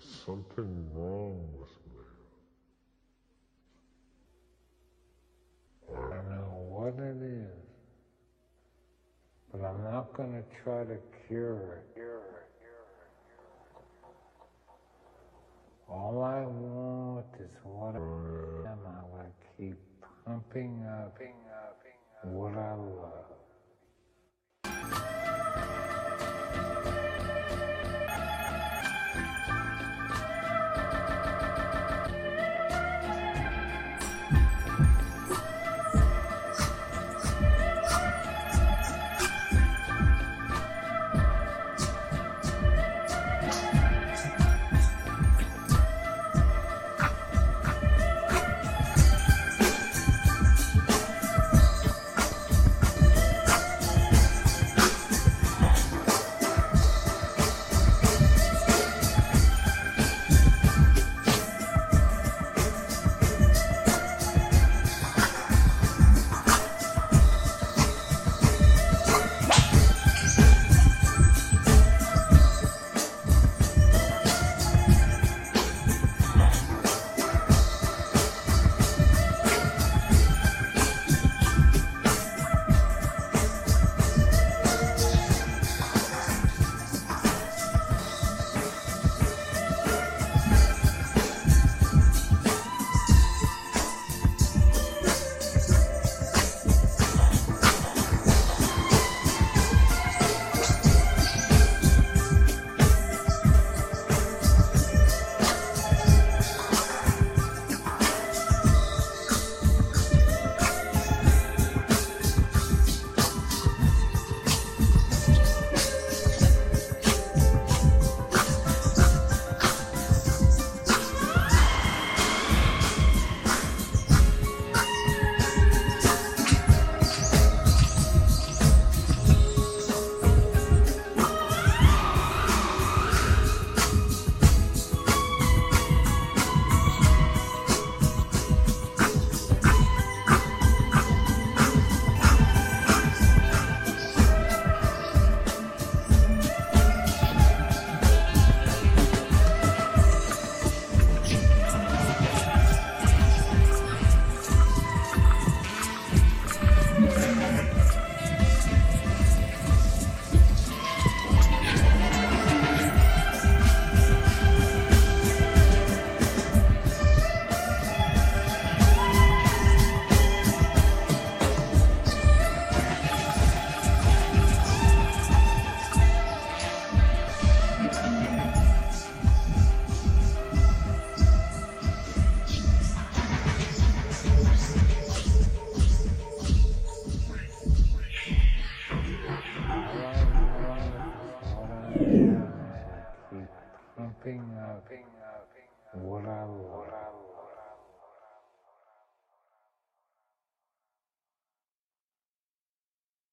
There's something wrong with me. I don't know what it is, but I'm not going to try to cure it. All I want is what I am. I want to keep pumping up what I love. Keep pumping up what I love.